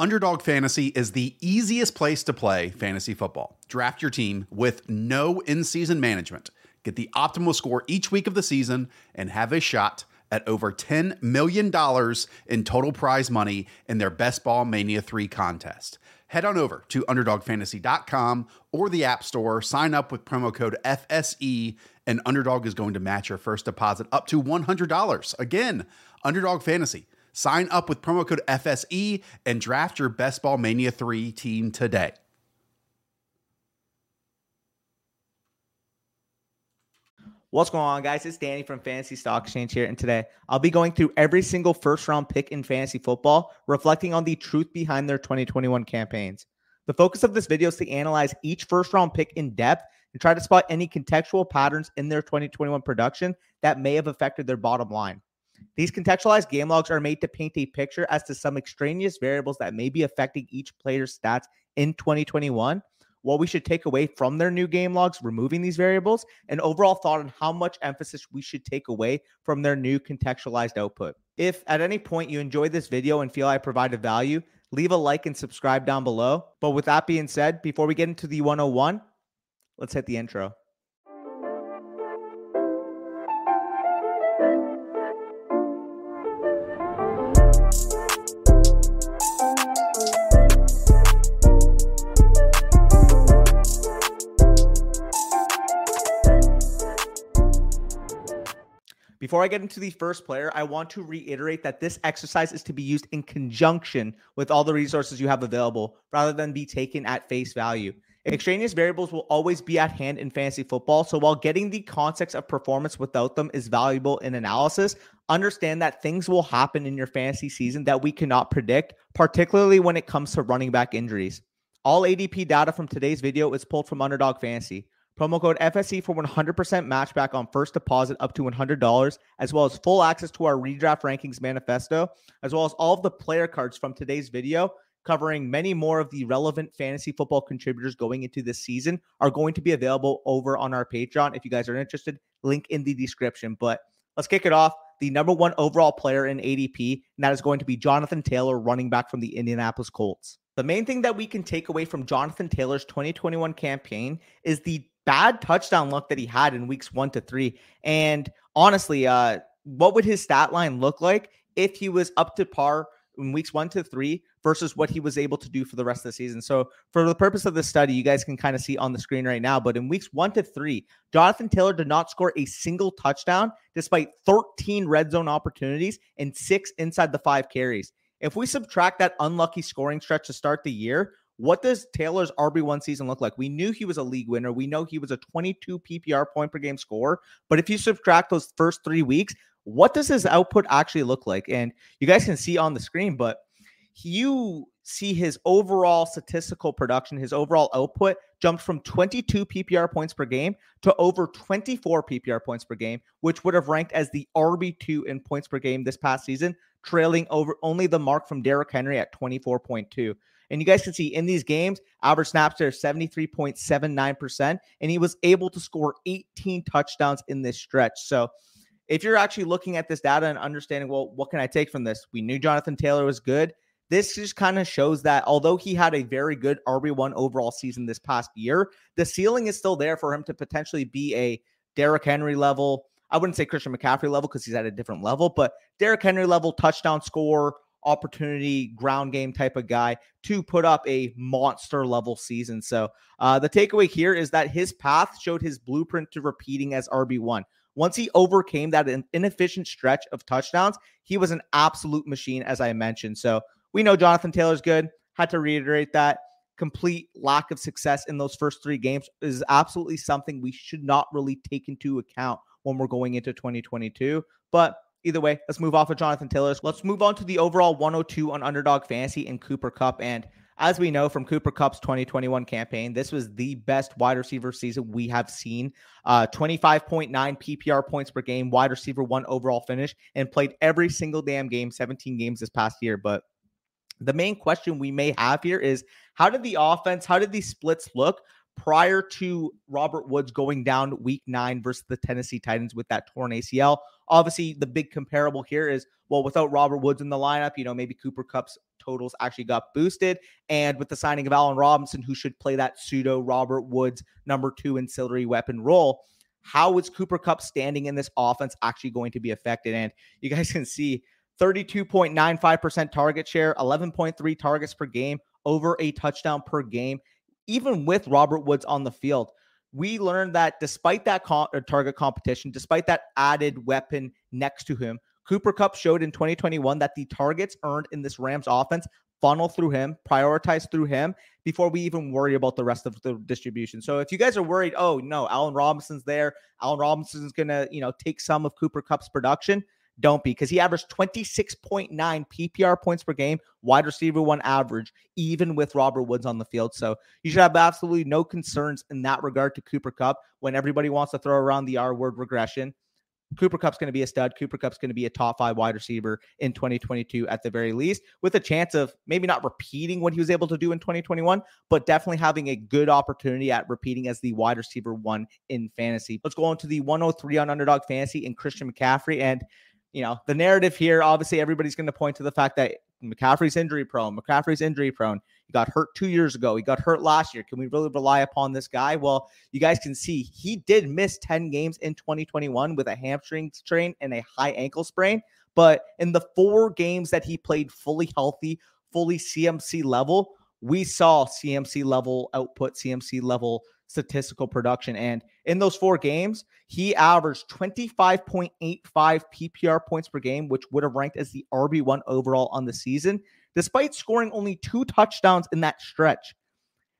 Underdog Fantasy is the easiest place to play fantasy football. Draft your team with no in season management. Get the optimal score each week of the season and have a shot at over $10 million in total prize money in their Best Ball Mania 3 contest. Head on over to UnderdogFantasy.com or the App Store, sign up with promo code FSE, and Underdog is going to match your first deposit up to $100. Again, Underdog Fantasy Sign up with promo code FSE and draft your Best Ball Mania 3 team today. What's going on, guys? It's Danny from Fantasy Stock Exchange here, and today I'll be going through every single first round pick in fantasy football, reflecting on the truth behind their 2021 campaigns. The focus of this video is to analyze each first round pick in depth and try to spot any contextual patterns in their 2021 production that may have affected their bottom line. These contextualized game logs are made to paint a picture as to some extraneous variables that may be affecting each player's stats in 2021, what we should take away from their new game logs, removing these variables, and overall thought on how much emphasis we should take away from their new contextualized output. If at any point you enjoyed this video and feel I provided value, leave a like and subscribe down below. But with that being said, before we get into the 101, let's hit the intro. Before I get into the first player, I want to reiterate that this exercise is to be used in conjunction with all the resources you have available rather than be taken at face value. Extraneous variables will always be at hand in fantasy football. So while getting the context of performance without them is valuable in analysis, understand that things will happen in your fantasy season that we cannot predict, particularly when it comes to running back injuries. All ADP data from today's video is pulled from Underdog Fantasy. Promo code FSE for 100% match back on first deposit up to $100, as well as full access to our redraft rankings manifesto, as well as all of the player cards from today's video, covering many more of the relevant fantasy football contributors going into this season, are going to be available over on our Patreon. If you guys are interested, link in the description. But let's kick it off. The number one overall player in ADP, and that is going to be Jonathan Taylor, running back from the Indianapolis Colts. The main thing that we can take away from Jonathan Taylor's 2021 campaign is the bad touchdown luck that he had in weeks one to three. And honestly, uh, what would his stat line look like if he was up to par in weeks one to three versus what he was able to do for the rest of the season? So, for the purpose of this study, you guys can kind of see on the screen right now. But in weeks one to three, Jonathan Taylor did not score a single touchdown despite 13 red zone opportunities and six inside the five carries. If we subtract that unlucky scoring stretch to start the year, what does Taylor's RB1 season look like? We knew he was a league winner. We know he was a 22 PPR point per game scorer. But if you subtract those first three weeks, what does his output actually look like? And you guys can see on the screen, but you see his overall statistical production, his overall output jumped from 22 PPR points per game to over 24 PPR points per game, which would have ranked as the RB2 in points per game this past season, trailing over only the mark from Derrick Henry at 24.2. And you guys can see in these games, average snaps there 73.79%, and he was able to score 18 touchdowns in this stretch. So if you're actually looking at this data and understanding, well, what can I take from this? We knew Jonathan Taylor was good. This just kind of shows that although he had a very good RB1 overall season this past year, the ceiling is still there for him to potentially be a Derrick Henry level. I wouldn't say Christian McCaffrey level because he's at a different level, but Derrick Henry level touchdown score, opportunity ground game type of guy to put up a monster level season. So uh, the takeaway here is that his path showed his blueprint to repeating as RB1. Once he overcame that inefficient stretch of touchdowns, he was an absolute machine, as I mentioned. So we know Jonathan Taylor's good. Had to reiterate that. Complete lack of success in those first three games is absolutely something we should not really take into account when we're going into 2022. But Either way, let's move off of Jonathan Taylor. Let's move on to the overall 102 on Underdog Fantasy and Cooper Kupp. And as we know from Cooper Kupp's 2021 campaign, this was the best wide receiver season we have seen. Uh, 25.9 PPR points per game, wide receiver one overall finish, and played every single damn game, 17 games this past year. But the main question we may have here is how did the offense, how did these splits look prior to Robert Woods going down week nine versus the Tennessee Titans with that torn ACL. Obviously, the big comparable here is well, without Robert Woods in the lineup, you know, maybe Cooper Kupp's totals actually got boosted. And with the signing of Allen Robinson, who should play that pseudo Robert Woods number two ancillary weapon role, how is Cooper Kupp standing in this offense actually going to be affected? And you guys can see 32.95% target share, 11.3 targets per game, over a touchdown per game, even with Robert Woods on the field. We learned that despite that uh, target competition, despite that added weapon next to him, Cooper Kupp showed in 2021 that the targets earned in this Rams offense funnel through him, prioritize through him before we even worry about the rest of the distribution. So if you guys are worried, oh no, Allen Robinson's there, Allen Robinson's gonna, you know, take some of Cooper Kupp's production. Don't be because he averaged 26.9 PPR points per game, wide receiver one average, even with Robert Woods on the field. So you should have absolutely no concerns in that regard to Cooper Kupp when everybody wants to throw around the R word regression. Cooper Kupp's going to be a stud. Cooper Kupp's going to be a top five wide receiver in 2022 at the very least, with a chance of maybe not repeating what he was able to do in 2021, but definitely having a good opportunity at repeating as the wide receiver one in fantasy. Let's go on to the 103 on underdog fantasy and Christian McCaffrey. And, you know, the narrative here, obviously, everybody's going to point to the fact that McCaffrey's injury prone. McCaffrey's injury prone. He got hurt two years ago. He got hurt last year. Can we really rely upon this guy? Well, you guys can see he did miss 10 games in 2021 with a hamstring strain and a high ankle sprain. But in the four games that he played fully healthy, fully CMC level, we saw CMC level output, CMC level statistical production. And in those four games, he averaged 25.85 PPR points per game, which would have ranked as the RB1 overall on the season despite scoring only two touchdowns in that stretch.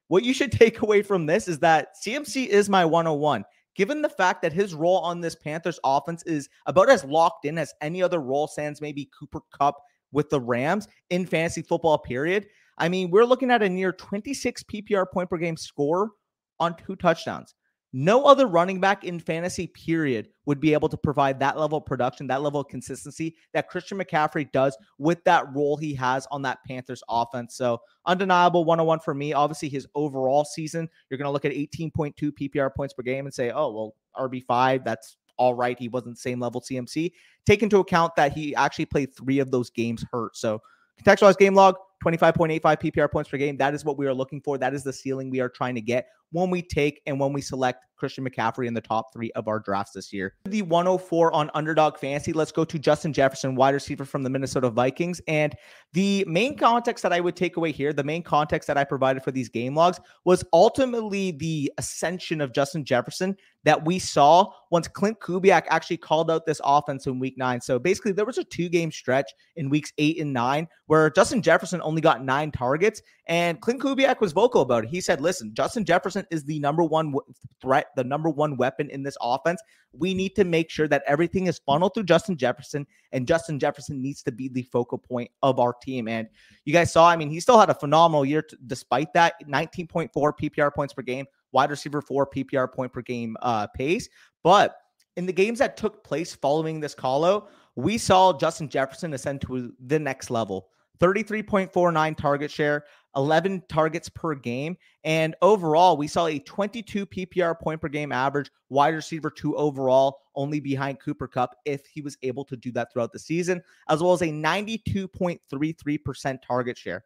What you should take away from this is that CMC is my 101. Given the fact that his role on this Panthers offense is about as locked in as any other role, sans maybe Cooper Kupp with the Rams in fantasy football, period. I mean, we're looking at a near 26 PPR point per game score on two touchdowns. No other running back in fantasy, period, would be able to provide that level of production, that level of consistency that Christian McCaffrey does with that role he has on that Panthers offense. So, undeniable 101 for me. Obviously, his overall season, you're going to look at 18.2 PPR points per game and say, oh, well, RB5, that's all right. He wasn't same level CMC. Take into account that he actually played three of those games hurt. So, contextualized game log, 25.85 PPR points per game. That is what we are looking for. That is the ceiling we are trying to get when we take and when we select Christian McCaffrey in the top three of our drafts this year. The 104 on underdog fantasy. Let's go to Justin Jefferson, wide receiver from the Minnesota Vikings. And the main context that I would take away here, the main context that I provided for these game logs was ultimately the ascension of Justin Jefferson that we saw once Klint Kubiak actually called out this offense in week nine. So basically, there was a two game stretch in weeks eight and nine where Justin Jefferson only got nine targets. And Klint Kubiak was vocal about it. He said, listen, Justin Jefferson is the number one threat, the number one weapon in this offense. We need to make sure that everything is funneled through Justin Jefferson, and Justin Jefferson needs to be the focal point of our team. And you guys saw, I mean, he still had a phenomenal year t- despite that 19.4 PPR points per game, wide receiver four PPR point per game uh, pace. But in the games that took place following this call we saw Justin Jefferson ascend to the next level. 33.49 target share, 11 targets per game. And overall, we saw a 22 PPR point per game average, wide receiver two overall, only behind Cooper Kupp if he was able to do that throughout the season, as well as a 92.33% target share.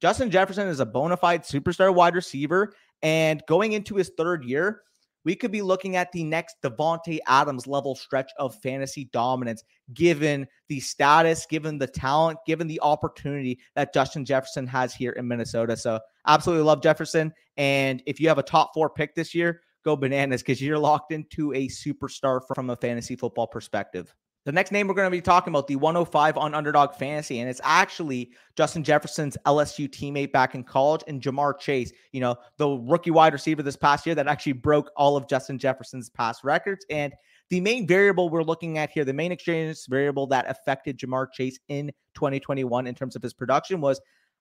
Justin Jefferson is a bona fide superstar wide receiver. And going into his third year, we could be looking at the next Davante Adams level stretch of fantasy dominance, given the status, given the talent, given the opportunity that Justin Jefferson has here in Minnesota. So, absolutely love Jefferson. And if you have a top four pick this year, go bananas because you're locked into a superstar from a fantasy football perspective. The next name we're going to be talking about, the 105 on Underdog Fantasy, and it's actually Justin Jefferson's LSU teammate back in college and Ja'Marr Chase, you know, the rookie wide receiver this past year that actually broke all of Justin Jefferson's past records. And the main variable we're looking at here, the main exchange variable that affected Ja'Marr Chase in 2021 in terms of his production was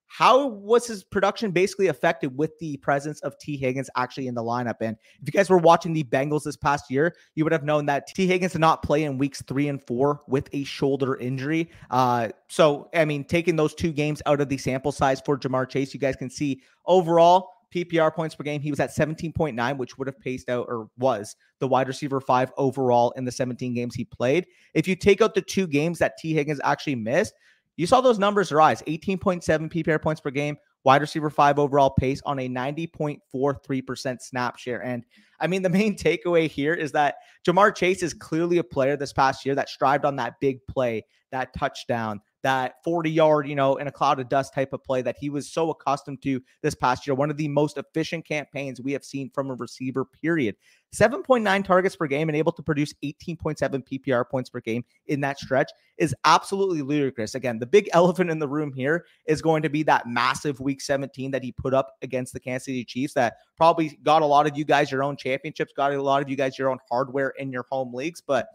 how was his production basically affected with the presence of Tee Higgins actually in the lineup? And if you guys were watching the Bengals this past year, you would have known that Tee Higgins did not play in weeks three and four with a shoulder injury. Uh, so, I mean, taking those two games out of the sample size for Ja'Marr Chase, you guys can see overall PPR points per game, he was at 17.9, which would have paced out or was the wide receiver five overall in the 17 games he played. If you take out the two games that T. Higgins actually missed, you saw those numbers rise 18.7 PPR points per game, wide receiver five overall pace on a 90.43% snap share. And I mean, the main takeaway here is that Ja'Marr Chase is clearly a player this past year that strived on that big play, that touchdown, that 40 yard, you know, in a cloud of dust type of play that he was so accustomed to this past year. One of the most efficient campaigns we have seen from a receiver, period. 7.9 targets per game and able to produce 18.7 PPR points per game in that stretch is absolutely ludicrous. Again, the big elephant in the room here is going to be that massive week 17 that he put up against the Kansas City Chiefs that probably got a lot of you guys your own championships, got a lot of you guys your own hardware in your home leagues. But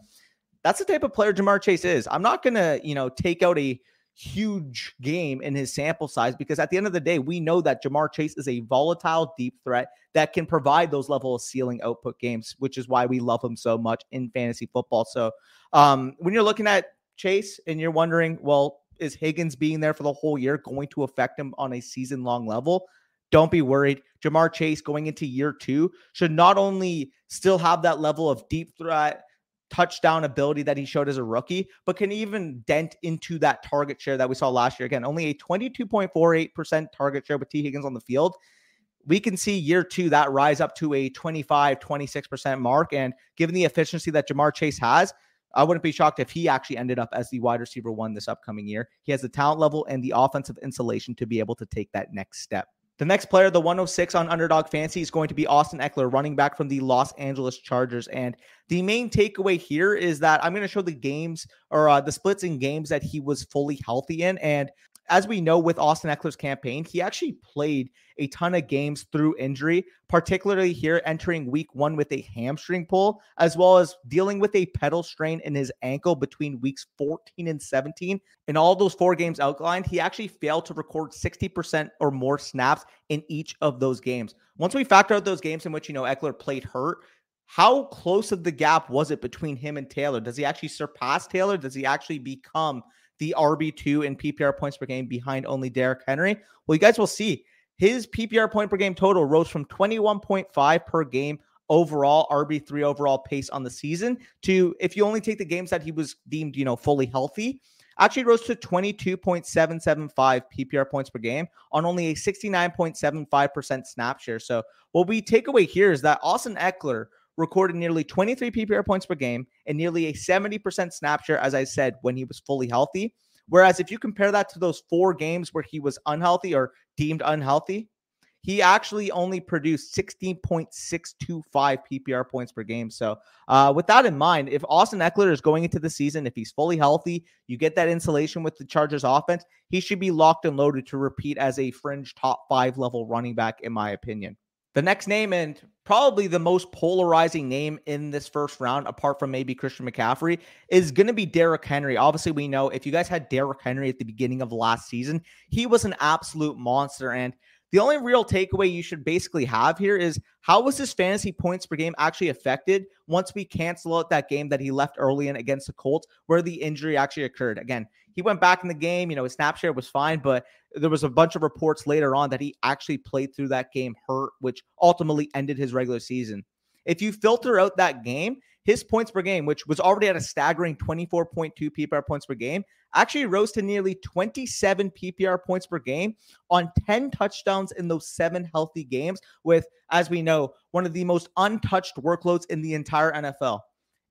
that's the type of player Ja'Marr Chase is. I'm not going to, you know, take out a huge game in his sample size because at the end of the day, we know that Ja'Marr Chase is a volatile deep threat that can provide those level of ceiling output games, which is why we love him so much in fantasy football. So um, when you're looking at Chase and you're wondering, well, is Higgins being there for the whole year going to affect him on a season long level? Don't be worried. Jamar Chase going into year two should not only still have that level of deep threat touchdown ability that he showed as a rookie, but can even dent into that target share that we saw last year. Again, only a 22.48% target share with Tee Higgins on the field. We can see year two that rise up to a 25, 26% mark. And given the efficiency that Ja'Marr Chase has, I wouldn't be shocked if he actually ended up as the wide receiver one this upcoming year. He has the talent level and the offensive insulation to be able to take that next step. The next player, the 106 on Underdog Fantasy, is going to be Austin Ekeler, running back from the Los Angeles Chargers. And the main takeaway here is that I'm going to show the games or uh, the splits in games that he was fully healthy in. And as we know with Austin Ekeler's campaign, he actually played a ton of games through injury, particularly here entering week one with a hamstring pull, as well as dealing with a pedal strain in his ankle between weeks 14 and 17. In all those four games outlined, he actually failed to record 60% or more snaps in each of those games. Once we factor out those games in which, you know, Ekeler played hurt, how close of the gap was it between him and Taylor? Does he actually surpass Taylor? Does he actually become the RB2 in PPR points per game behind only Derrick Henry. Well, you guys will see his PPR point per game total rose from 21.5 per game overall RB3 overall pace on the season to if you only take the games that he was deemed, you know, fully healthy, actually rose to 22.775 PPR points per game on only a 69.75% snap share. So, what we take away here is that Austin Ekeler recorded nearly 23 PPR points per game and nearly a 70% snap share, as I said, when he was fully healthy. Whereas if you compare that to those four games where he was unhealthy or deemed unhealthy, he actually only produced 16.625 PPR points per game. So, uh, with that in mind, if Austin Ekeler is going into the season, if he's fully healthy, you get that insulation with the Chargers offense, he should be locked and loaded to repeat as a fringe top five level running back, in my opinion. The next name, and probably the most polarizing name in this first round, apart from maybe Christian McCaffrey, is going to be Derrick Henry. Obviously, we know if you guys had Derrick Henry at the beginning of last season, he was an absolute monster. And the only real takeaway you should basically have here is how was his fantasy points per game actually affected once we cancel out that game that he left early in against the Colts where the injury actually occurred? Again, he went back in the game. You know, his snap share was fine, but there was a bunch of reports later on that he actually played through that game hurt, which ultimately ended his regular season. If you filter out that game, his points per game, which was already at a staggering 24.2 PPR points per game, actually rose to nearly 27 PPR points per game on 10 touchdowns in those seven healthy games, with, as we know, one of the most untouched workloads in the entire NFL.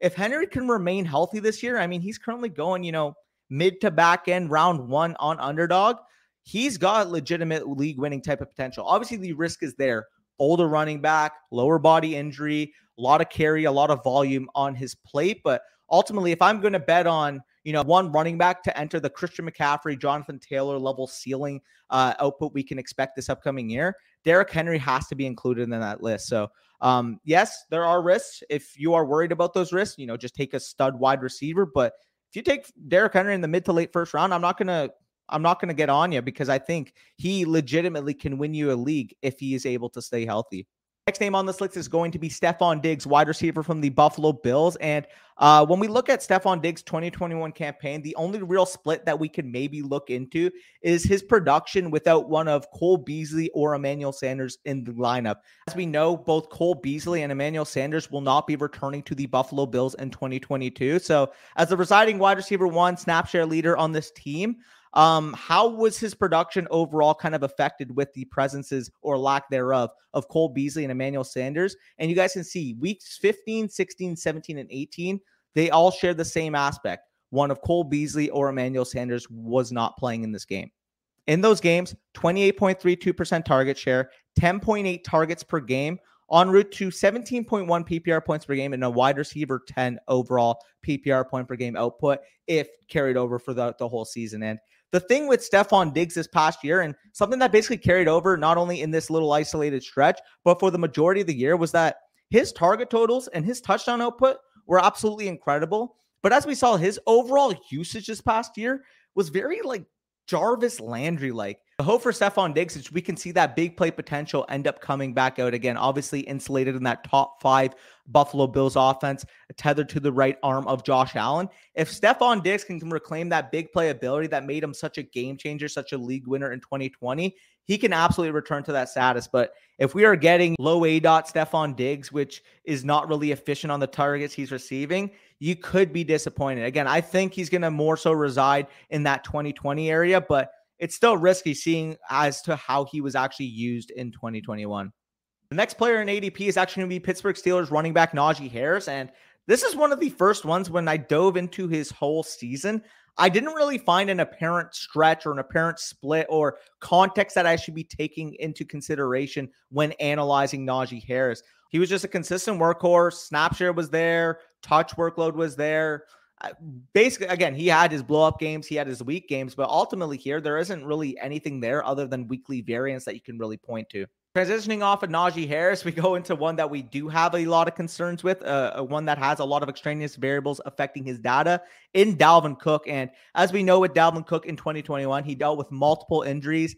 If Henry can remain healthy this year, I mean, he's currently going, you know, mid to back end round one on underdog, he's got legitimate league winning type of potential. Obviously, the risk is there. Older running back, lower body injury, a lot of carry, a lot of volume on his plate. But ultimately, if I'm going to bet on, you know, one running back to enter the Christian McCaffrey, Jonathan Taylor level ceiling uh, output we can expect this upcoming year, Derrick Henry has to be included in that list. So, um, yes, there are risks. If you are worried about those risks, you know, just take a stud wide receiver. But if you take Derrick Henry in the mid to late first round, I'm not gonna I'm not gonna get on you because I think he legitimately can win you a league if he is able to stay healthy. Next name on this list is going to be Stefon Diggs, wide receiver from the Buffalo Bills. And uh, when we look at Stefon Diggs' 2021 campaign, the only real split that we can maybe look into is his production without one of Cole Beasley or Emmanuel Sanders in the lineup. As we know, both Cole Beasley and Emmanuel Sanders will not be returning to the Buffalo Bills in 2022. So, as the residing wide receiver one snap share leader on this team, um, how was his production overall kind of affected with the presences or lack thereof of Cole Beasley and Emmanuel Sanders? And you guys can see weeks 15, 16, 17, and 18, they all share the same aspect. One of Cole Beasley or Emmanuel Sanders was not playing in this game. In those games, 28.32% target share, 10.8 targets per game, en route to 17.1 PPR points per game and a wide receiver 10 overall PPR point per game output if carried over for the, the whole season. And the thing with Stefon Diggs this past year, and something that basically carried over not only in this little isolated stretch, but for the majority of the year, was that his target totals and his touchdown output were absolutely incredible. But as we saw, his overall usage this past year was very like Jarvis Landry like. The hope for Stefon Diggs is we can see that big play potential end up coming back out again. Obviously, insulated in that top five Buffalo Bills offense, tethered to the right arm of Josh Allen. If Stefon Diggs can reclaim that big play ability that made him such a game changer, such a league winner in 2020, he can absolutely return to that status. But if we are getting low aDOT Stefon Diggs, which is not really efficient on the targets he's receiving, you could be disappointed. Again, I think he's going to more so reside in that 2020 area, but it's still risky seeing as to how he was actually used in 2021. The next player in ADP is actually going to be Pittsburgh Steelers running back Najee Harris. And this is one of the first ones when I dove into his whole season. I didn't really find an apparent stretch or an apparent split or context that I should be taking into consideration when analyzing Najee Harris. He was just a consistent workhorse. Snap share was there, touch workload was there basically again he had his blow up games he had his weak games but ultimately here there isn't really anything there other than weekly variance that you can really point to transitioning off of Najee Harris we go into one that we do have a lot of concerns with uh, one that has a lot of extraneous variables affecting his data in Dalvin Cook. And as we know with Dalvin Cook in 2021 he dealt with multiple injuries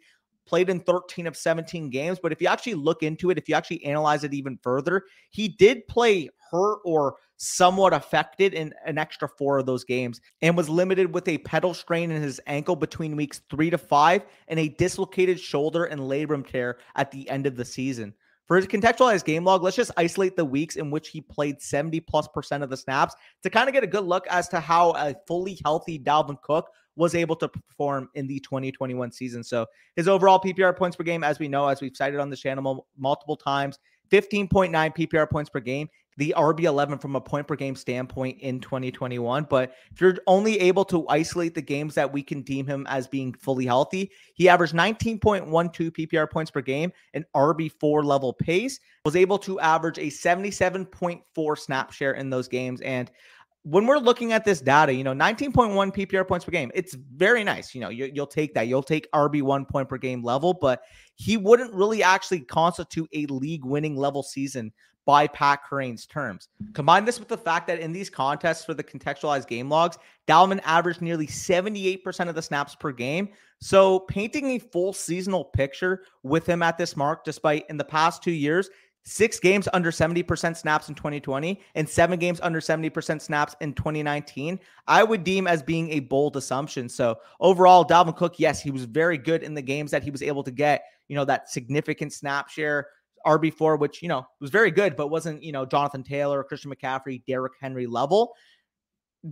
played in 13 of 17 games. But if you actually look into it, if you actually analyze it even further, he did play hurt or somewhat affected in an extra four of those games and was limited with a pedal strain in his ankle between weeks three to five and a dislocated shoulder and labrum tear at the end of the season. For his contextualized game log, let's just isolate the weeks in which he played 70 plus percent of the snaps to kind of get a good look as to how a fully healthy Dalvin Cook was able to perform in the 2021 season. So his overall PPR points per game, as we know, as we've cited on the channel multiple times, 15.9 PPR points per game, the RB11 from a point per game standpoint in 2021. But if you're only able to isolate the games that we can deem him as being fully healthy, he averaged 19.12 PPR points per game, an RB4 level pace, was able to average a 77.4 snap share in those games. And when we're looking at this data, you know, 19.1 PPR points per game, it's very nice. You know, you, will take that. You'll take RB one point per game level, but he wouldn't really actually constitute a league winning level season by Pat Kerrane's terms. Combine this with the fact that in these contests for the contextualized game logs, Dalvin averaged nearly 78% of the snaps per game. So painting a full seasonal picture with him at this mark, despite in the past two years, six games under 70% snaps in 2020 and seven games under 70% snaps in 2019, I would deem as being a bold assumption. So overall, Dalvin Cook, yes, he was very good in the games that he was able to get, you know, that significant snap share. RB4, which, you know, was very good, but wasn't, you know, Jonathan Taylor, Christian McCaffrey, Derrick Henry level.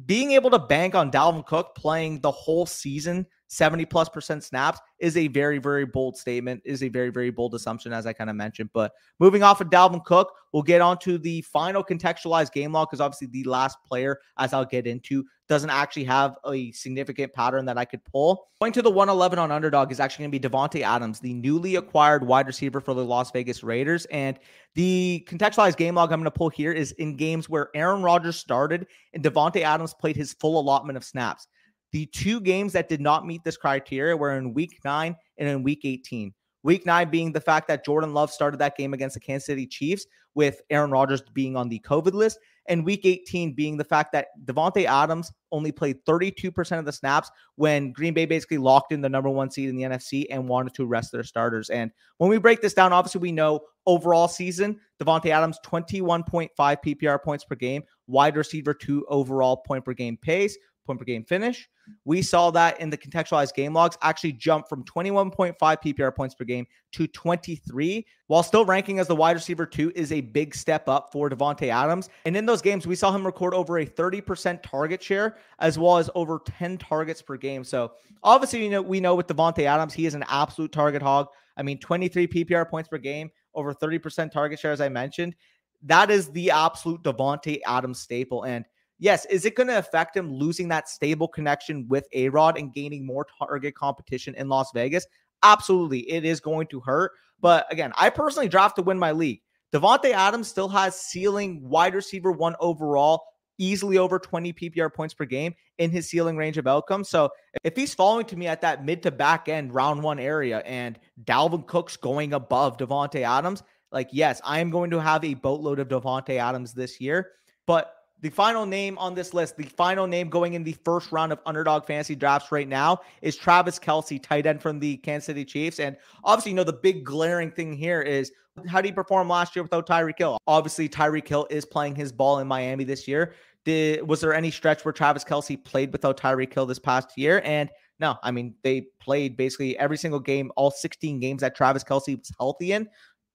Being able to bank on Dalvin Cook playing the whole season 70 plus percent snaps is a very, very bold statement, is a very, very bold assumption, as I kind of mentioned. But moving off of Dalvin Cook, we'll get on to the final contextualized game log because obviously the last player, as I'll get into, doesn't actually have a significant pattern that I could pull. Going to the 111 on underdog is actually going to be Davante Adams, the newly acquired wide receiver for the Las Vegas Raiders. And the contextualized game log I'm going to pull here is in games where Aaron Rodgers started and Davante Adams played his full allotment of snaps. The two games that did not meet this criteria were in week nine and in week 18. Week nine being the fact that Jordan Love started that game against the Kansas City Chiefs with Aaron Rodgers being on the COVID list. and week 18 being the fact that Davante Adams only played 32% of the snaps when Green Bay basically locked in the number one seed in the NFC and wanted to rest their starters. And when we break this down, obviously we know overall season, Davante Adams 21.5 PPR points per game, wide receiver two overall point per game pace, point per game finish. We saw that in the contextualized game logs actually jump from 21.5 PPR points per game to 23, while still ranking as the wide receiver two is a big step up for Davante Adams. And in those games, we saw him record over a 30% target share as well as over 10 targets per game. So obviously, you know, we know with Davante Adams, he is an absolute target hog. I mean, 23 PPR points per game, over 30% target share, as I mentioned. That is the absolute Davante Adams staple. And yes, is it going to affect him losing that stable connection with A Rod and gaining more target competition in Las Vegas? Absolutely, it is going to hurt. But again, I personally draft to win my league. Davante Adams still has ceiling wide receiver one overall, easily over 20 PPR points per game in his ceiling range of outcomes. So if he's falling to me at that mid to back end round one area and Dalvin Cook's going above Davante Adams, like yes, I am going to have a boatload of Davante Adams this year. But the final name on this list, the final name going in the first round of underdog fantasy drafts right now is Travis Kelce, tight end from the Kansas City Chiefs. And obviously, you know, the big glaring thing here is how did he perform last year without Tyreek Hill? Obviously, Tyreek Hill is playing his ball in Miami this year. Did, was there any stretch where Travis Kelce played without Tyreek Hill this past year? And no, I mean, they played basically every single game, all 16 games that Travis Kelce was healthy in.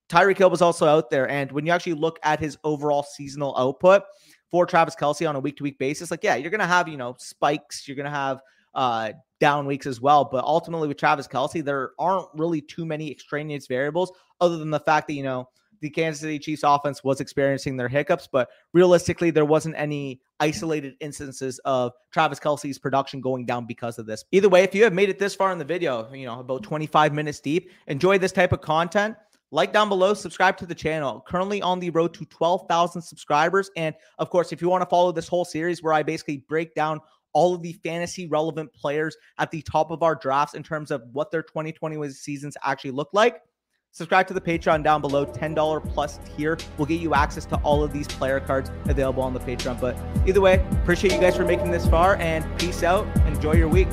Tyreek Hill was also out there. And when you actually look at his overall seasonal output, for Travis Kelce on a week to week basis, like, yeah, you're going to have, you know, spikes, you're going to have uh, down weeks as well. But ultimately, with Travis Kelce, there aren't really too many extraneous variables other than the fact that, you know, the Kansas City Chiefs offense was experiencing their hiccups, but realistically, there wasn't any isolated instances of Travis Kelce's production going down because of this. Either way, if you have made it this far in the video, you know, about 25 minutes deep, enjoy this type of content like down below, subscribe to the channel. Currently on the road to 12,000 subscribers. And of course, if you want to follow this whole series where I basically break down all of the fantasy relevant players at the top of our drafts in terms of what their 2020 seasons actually look like, subscribe to the Patreon down below. $10 plus tier will get you access to all of these player cards available on the Patreon. But either way, appreciate you guys for making this far and peace out. Enjoy your week.